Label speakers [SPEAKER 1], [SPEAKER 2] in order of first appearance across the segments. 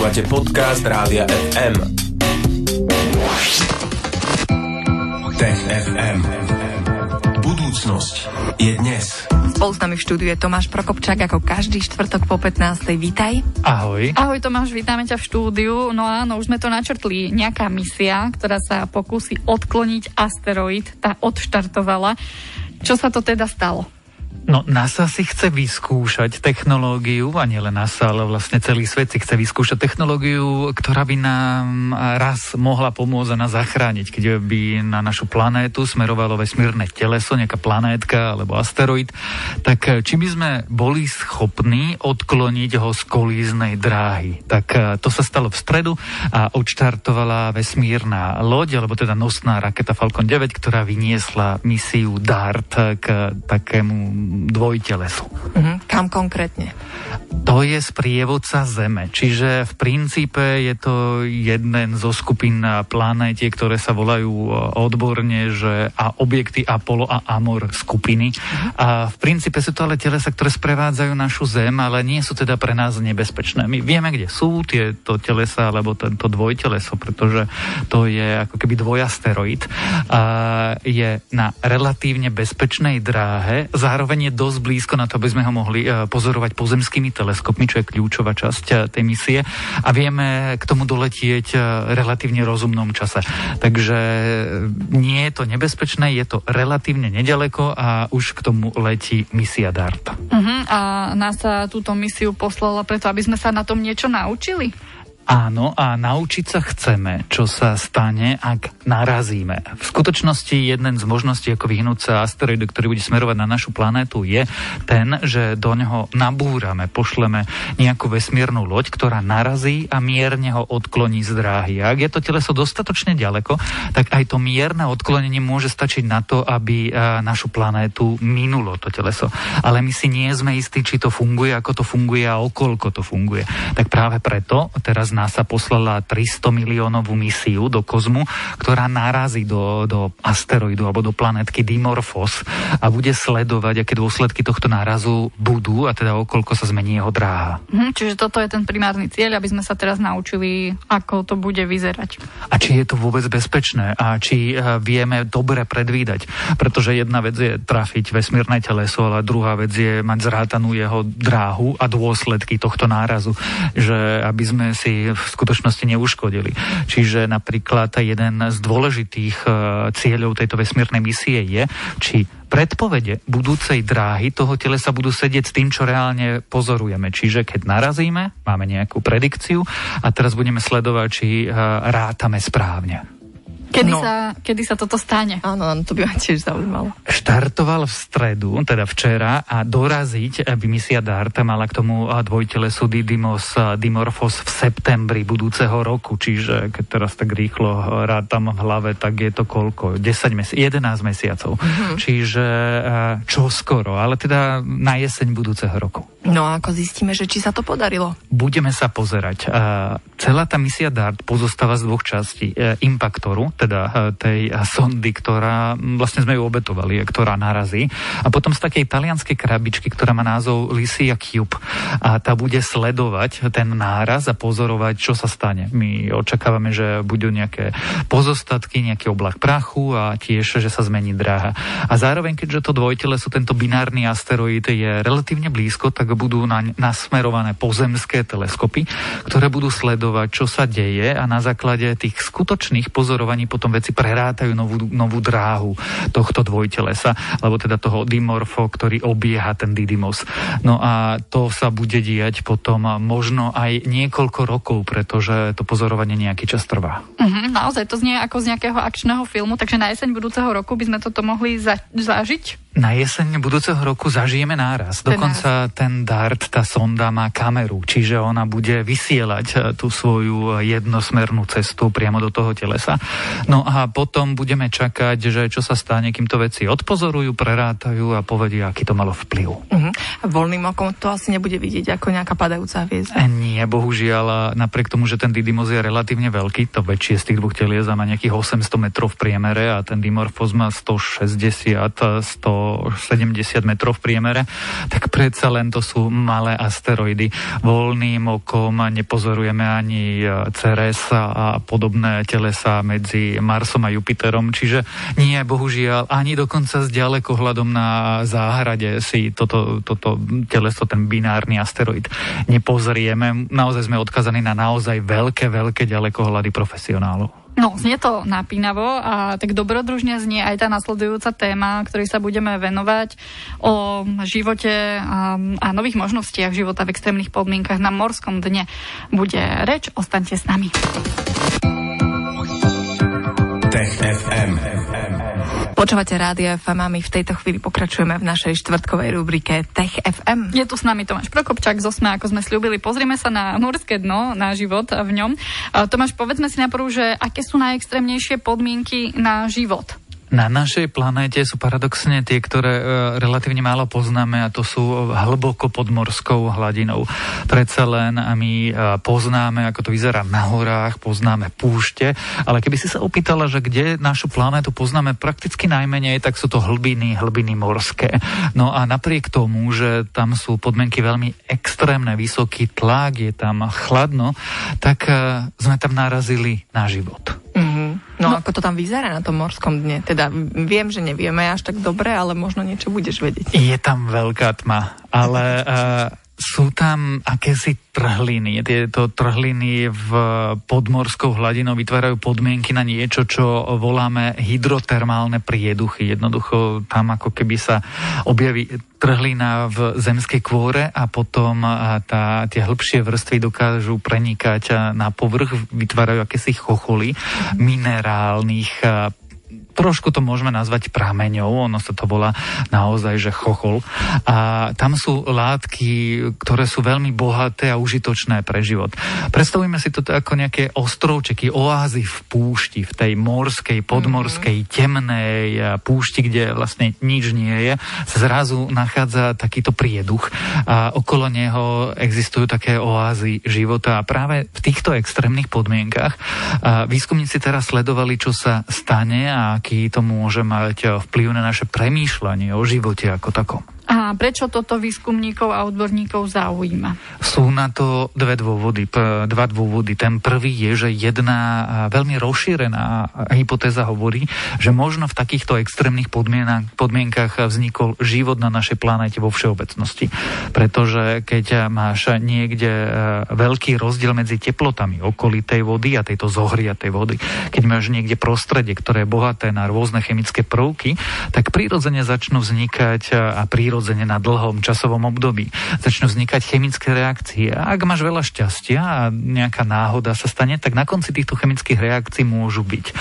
[SPEAKER 1] Počúvate podcast Rádia FM. Tech FM. Budúcnosť je dnes.
[SPEAKER 2] Spolu s nami v štúdiu je Tomáš Prokopčák ako každý štvrtok po 15. Vítaj.
[SPEAKER 3] Ahoj.
[SPEAKER 4] Ahoj Tomáš, vítame ťa v štúdiu. No áno, už sme to načrtli. Nejaká misia, ktorá sa pokusí odkloniť asteroid, tá odštartovala. Čo sa to teda stalo?
[SPEAKER 3] No NASA si chce vyskúšať technológiu, a nielen NASA, ale vlastne celý svet si chce vyskúšať technológiu, ktorá by nám raz mohla pomôcť a nás zachrániť, keď by na našu planétu smerovalo vesmírne teleso, nejaká planétka alebo asteroid, tak či by sme boli schopní odkloniť ho z kolíznej dráhy. Tak e, to sa stalo v stredu a odštartovala vesmírna loď, alebo teda nosná raketa Falcon 9, ktorá vyniesla misiu DART k takému dvojtelesu.
[SPEAKER 2] Uh-huh. Kam konkrétne?
[SPEAKER 3] To je sprievodca Zeme, čiže v princípe je to jeden zo skupín planétie, ktoré sa volajú e, odborne, že a objekty Apollo a Amor skupiny. A v princípe sú to ale telesa, ktoré sprevádzajú našu Zem, ale nie sú teda pre nás nebezpečné. My vieme, kde sú tieto telesa, alebo tento dvojteleso, pretože to je ako keby dvojasteroid. A je na relatívne bezpečnej dráhe, zároveň je dosť blízko na to, aby sme ho mohli pozorovať pozemskými teleskopmi, čo je kľúčová časť e, tej misie a vieme k tomu doletieť e, relatívne rozumnom čase. Takže nie je to nebezpečné, je to relatívne nedaleko a už k tomu letí misia DART.
[SPEAKER 4] Uh-huh. A NASA túto misiu poslala preto, aby sme sa na tom niečo naučili?
[SPEAKER 3] Áno, a naučiť sa chceme, čo sa stane, ak narazíme. V skutočnosti jeden z možností, ako vyhnúť sa asteroidu, ktorý bude smerovať na našu planétu, je ten, že do neho nabúrame, pošleme nejakú vesmírnu loď, ktorá narazí a mierne ho odkloní z dráhy. Ak je to teleso dostatočne ďaleko, tak aj to mierne odklonenie môže stačiť na to, aby našu planétu minulo to teleso. Ale my si nie sme istí, či to funguje, ako to funguje a okolko to funguje. Tak práve preto teraz NASA poslala 300 miliónovú misiu do kozmu, ktorá narazí do, do asteroidu alebo do planetky Dimorphos a bude sledovať, aké dôsledky tohto nárazu budú a teda okolko sa zmení jeho dráha.
[SPEAKER 4] Hm, čiže toto je ten primárny cieľ, aby sme sa teraz naučili, ako to bude vyzerať.
[SPEAKER 3] A či je to vôbec bezpečné a či uh, vieme dobre predvídať. Pretože jedna vec je trafiť vesmírne teleso, ale druhá vec je mať zrátanú jeho dráhu a dôsledky tohto nárazu. Že aby sme si v skutočnosti neuškodili. Čiže napríklad jeden z dôležitých e, cieľov tejto vesmírnej misie je, či predpovede budúcej dráhy toho telesa budú sedieť s tým, čo reálne pozorujeme. Čiže keď narazíme, máme nejakú predikciu a teraz budeme sledovať, či e, rátame správne.
[SPEAKER 4] Kedy, no. sa, kedy sa toto stane?
[SPEAKER 2] Áno, áno, to by ma tiež zaujímalo.
[SPEAKER 3] Štartoval v stredu, teda včera, a doraziť by misia DART mala k tomu dvojtelesu Didymos Dimorphos v septembri budúceho roku, čiže keď teraz tak rýchlo rátam v hlave, tak je to koľko? 10 mesi- 11 mesiacov. Mm-hmm. Čiže čo skoro, ale teda na jeseň budúceho roku.
[SPEAKER 2] No a ako zistíme, že či sa to podarilo?
[SPEAKER 3] Budeme sa pozerať. Celá tá misia DART pozostáva z dvoch častí. E, impaktoru, teda e, tej sondy, ktorá vlastne sme ju obetovali, ktorá narazí. A potom z takej talianskej krabičky, ktorá má názov Lysia Cube. A tá bude sledovať ten náraz a pozorovať, čo sa stane. My očakávame, že budú nejaké pozostatky, nejaký oblak prachu a tiež, že sa zmení dráha. A zároveň, keďže to dvojtele sú tento binárny asteroid je relatívne blízko, tak budú na, nasmerované pozemské teleskopy, ktoré budú sledovať, čo sa deje a na základe tých skutočných pozorovaní potom veci prerátajú novú, novú dráhu tohto dvojtelesa, alebo teda toho dimorfo, ktorý obieha ten Didymos. No a to sa bude diať potom možno aj niekoľko rokov, pretože to pozorovanie nejaký čas trvá.
[SPEAKER 4] Mm-hmm, naozaj to znie ako z nejakého akčného filmu, takže na jeseň budúceho roku by sme toto mohli za- zažiť?
[SPEAKER 3] Na jeseň budúceho roku zažijeme náraz. Dokonca ten DART, tá sonda má kameru, čiže ona bude vysielať eh, tú svoju jednosmernú cestu priamo do toho telesa. No a potom budeme čakať, že čo sa stane, kým to veci odpozorujú, prerátajú a povedia, aký to malo vplyv. Uh-huh.
[SPEAKER 2] A voľným okom to asi nebude vidieť ako nejaká padajúca hviezda.
[SPEAKER 3] E, nie, bohužiaľ, a napriek tomu, že ten Didymos je relatívne veľký, to väčšie z tých dvoch telies má nejakých 800 metrov v priemere a ten Dimorphos má 160, 100 70 metrov v priemere, tak predsa len to sú malé asteroidy. Voľným okom nepozorujeme ani Ceres a podobné telesa medzi Marsom a Jupiterom, čiže nie, bohužiaľ, ani dokonca s ďalekohľadom na záhrade si toto, toto teleso, ten binárny asteroid nepozrieme. Naozaj sme odkazaní na naozaj veľké, veľké ďalekohľady profesionálov.
[SPEAKER 4] No, znie to napínavo a tak dobrodružne znie aj tá nasledujúca téma, ktorej sa budeme venovať o živote a, a nových možnostiach života v extrémnych podmienkach na morskom dne. Bude reč, ostaňte s nami.
[SPEAKER 2] Počúvate Rádio FM a my v tejto chvíli pokračujeme v našej štvrtkovej rubrike Tech FM.
[SPEAKER 4] Je tu s nami Tomáš Prokopčák z Osme, ako sme slúbili. Pozrieme sa na morské dno, na život v ňom. Tomáš, povedzme si najprv, že aké sú najextrémnejšie podmienky na život?
[SPEAKER 3] Na našej planéte sú paradoxne tie, ktoré e, relatívne málo poznáme a to sú hlboko pod morskou hladinou. Predsa len a my e, poznáme, ako to vyzerá na horách, poznáme púšte, ale keby si sa opýtala, že kde našu planétu poznáme prakticky najmenej, tak sú to hlbiny, hlbiny morské. No a napriek tomu, že tam sú podmienky veľmi extrémne, vysoký tlak, je tam chladno, tak e, sme tam narazili na život.
[SPEAKER 2] Ako to tam vyzerá na tom morskom dne? Teda viem, že nevieme až tak dobre, ale možno niečo budeš vedieť.
[SPEAKER 3] Je tam veľká tma, ale uh, sú tam akési trhliny. Tieto trhliny v podmorskou hladinou vytvárajú podmienky na niečo, čo voláme hydrotermálne prieduchy. Jednoducho tam ako keby sa objaví trhlina v zemskej kvôre a potom tá, tie hĺbšie vrstvy dokážu prenikať na povrch, vytvárajú akési chocholy minerálnych trošku to môžeme nazvať prameňou, ono sa to volá naozaj, že chochol. A tam sú látky, ktoré sú veľmi bohaté a užitočné pre život. Predstavujeme si to ako nejaké ostrovčeky, oázy v púšti, v tej morskej, podmorskej, mhm. temnej púšti, kde vlastne nič nie je, zrazu nachádza takýto prieduch a okolo neho existujú také oázy života a práve v týchto extrémnych podmienkach výskumníci teraz sledovali, čo sa stane a aký to môže mať vplyv na naše premýšľanie o živote ako takom.
[SPEAKER 4] A prečo toto výskumníkov a odborníkov zaujíma?
[SPEAKER 3] Sú na to dve dôvody. Dva dôvody. Ten prvý je, že jedna veľmi rozšírená hypotéza hovorí, že možno v takýchto extrémnych podmienkach vznikol život na našej planéte vo všeobecnosti. Pretože keď máš niekde e, veľký rozdiel medzi teplotami okolitej vody a tejto zohriatej vody, keď máš niekde prostredie, ktoré je bohaté na rôzne chemické prvky, tak prirodzene začnú vznikať a prírodzene prirodzene na dlhom časovom období. Začnú vznikať chemické reakcie. A ak máš veľa šťastia a nejaká náhoda sa stane, tak na konci týchto chemických reakcií môžu byť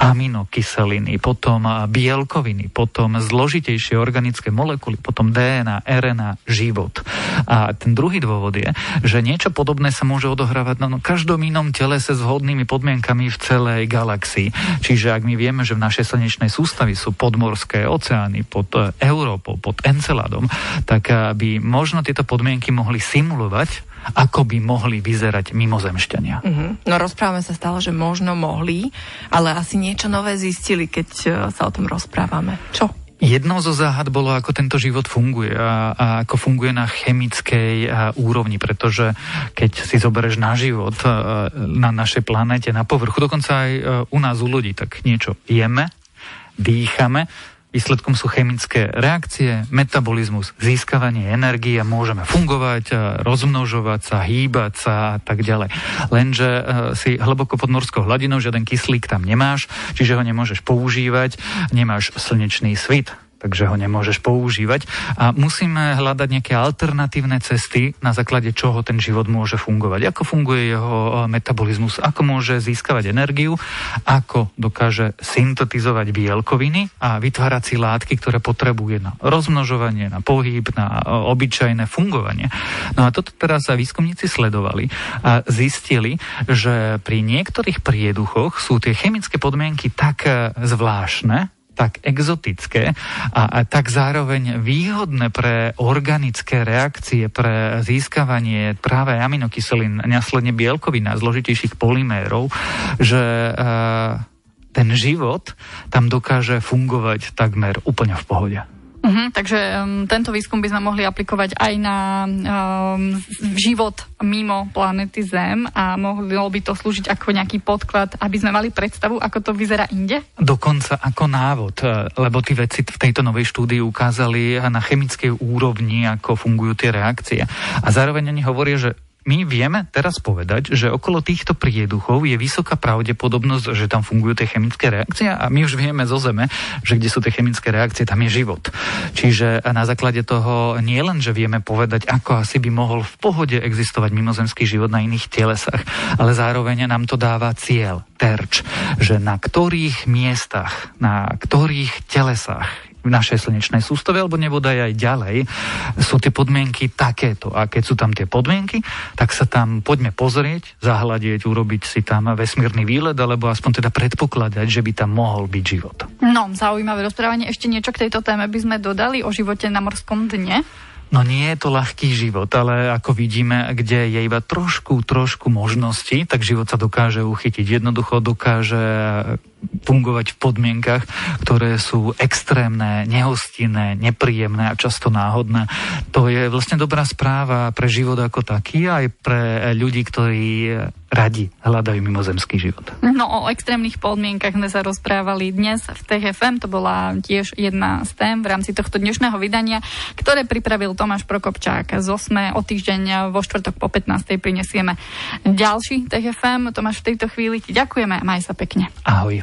[SPEAKER 3] aminokyseliny, potom bielkoviny, potom zložitejšie organické molekuly, potom DNA, RNA, život. A ten druhý dôvod je, že niečo podobné sa môže odohrávať na každom inom telese s vhodnými podmienkami v celej galaxii. Čiže ak my vieme, že v našej slnečnej sústavy sú podmorské oceány pod Európou, pod Enceladom, Enceladom, tak eh, by možno tieto podmienky mohli simulovať ako by mohli vyzerať mimozemšťania.
[SPEAKER 2] Uh-huh. No rozprávame sa stále, že možno mohli, ale asi niečo nové zistili, keď eh, sa o tom rozprávame. Čo?
[SPEAKER 3] Jednou zo záhad bolo, ako tento život funguje a, a ako funguje na chemickej a, eh, úrovni, pretože keď si zoberieš na život a, na našej planete, na povrchu, dokonca aj a, u nás, u ľudí, tak niečo jeme, dýchame, Výsledkom sú chemické reakcie, metabolizmus, získavanie energie a môžeme fungovať, rozmnožovať sa, hýbať sa a tak ďalej. Lenže e, si hlboko pod morskou hladinou, žiaden kyslík tam nemáš, čiže ho nemôžeš používať, nemáš slnečný svit, takže ho nemôžeš používať. A musíme hľadať nejaké alternatívne cesty, na základe čoho ten život môže fungovať. Ako funguje jeho e, metabolizmus, ako môže získavať energiu, ako dokáže syntetizovať bielkoviny a vytvárať si látky, ktoré potrebuje na rozmnožovanie, na pohyb, na e, obyčajné fungovanie. No a toto teraz výskumníci sledovali a zistili, že pri niektorých prieduchoch sú tie chemické podmienky tak e, zvláštne, tak exotické a, a tak zároveň výhodné pre organické reakcie, pre získavanie práve aminokyselín, následne bielkovín a zložitejších polymérov, že e, ten život tam dokáže fungovať takmer úplne v pohode.
[SPEAKER 4] Uh-huh, takže um, tento výskum by sme mohli aplikovať aj na um, život mimo planety Zem a mohlo by to slúžiť ako nejaký podklad, aby sme mali predstavu, ako to vyzerá inde?
[SPEAKER 3] Dokonca ako návod, e, lebo tí veci v tejto novej štúdii ukázali na chemickej úrovni, ako fungujú tie reakcie. A zároveň oni hovoria, že my vieme teraz povedať, že okolo týchto prieduchov je vysoká pravdepodobnosť, že tam fungujú tie chemické reakcie a my už vieme zo Zeme, že kde sú tie chemické reakcie, tam je život. Čiže na základe toho nie len, že vieme povedať, ako asi by mohol v pohode existovať mimozemský život na iných telesách, ale zároveň nám to dáva cieľ, terč, že na ktorých miestach, na ktorých telesách v našej slnečnej sústave, alebo nebodaj aj ďalej, sú tie podmienky takéto. A keď sú tam tie podmienky, tak sa tam poďme pozrieť, zahľadieť, urobiť si tam vesmírny výlet, alebo aspoň teda predpokladať, že by tam mohol byť život.
[SPEAKER 4] No, zaujímavé rozprávanie. Ešte niečo k tejto téme by sme dodali o živote na morskom dne?
[SPEAKER 3] No nie je to ľahký život, ale ako vidíme, kde je iba trošku, trošku možností, tak život sa dokáže uchytiť. Jednoducho dokáže fungovať v podmienkach, ktoré sú extrémne, nehostinné, nepríjemné a často náhodné. To je vlastne dobrá správa pre život ako taký aj pre ľudí, ktorí radi hľadajú mimozemský život.
[SPEAKER 4] No o extrémnych podmienkach sme sa rozprávali dnes v TFM, to bola tiež jedna z tém v rámci tohto dnešného vydania, ktoré pripravil Tomáš Prokopčák. Z 8. o týždeň vo štvrtok po 15. prinesieme ďalší TFM. Tomáš, v tejto chvíli ti ďakujeme a maj sa pekne.
[SPEAKER 3] Ahoj.